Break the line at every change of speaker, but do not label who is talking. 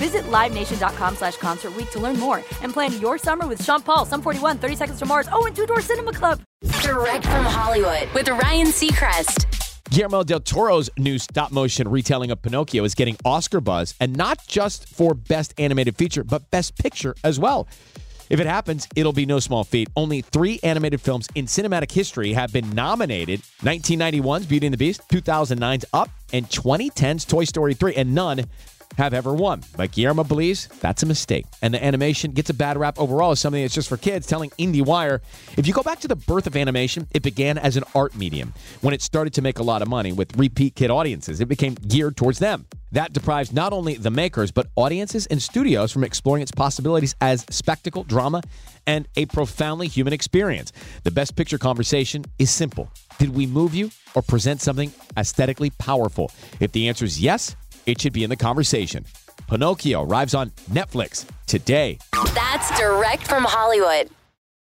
Visit LiveNation.com slash Concert Week to learn more and plan your summer with Sean Paul, Sum 41, 30 Seconds to Mars, oh, and Two Door Cinema Club.
Direct from Hollywood with Ryan Seacrest.
Guillermo del Toro's new stop motion retelling of Pinocchio is getting Oscar buzz, and not just for Best Animated Feature, but Best Picture as well. If it happens, it'll be no small feat. Only three animated films in cinematic history have been nominated 1991's Beauty and the Beast, 2009's Up, and 2010's Toy Story 3, and none have ever won. But Guillermo believes that's a mistake. And the animation gets a bad rap overall as something that's just for kids, telling IndieWire if you go back to the birth of animation, it began as an art medium. When it started to make a lot of money with repeat kid audiences, it became geared towards them. That deprives not only the makers, but audiences and studios from exploring its possibilities as spectacle, drama, and a profoundly human experience. The best picture conversation is simple Did we move you or present something aesthetically powerful? If the answer is yes, it should be in the conversation. Pinocchio arrives on Netflix today.
That's direct from Hollywood.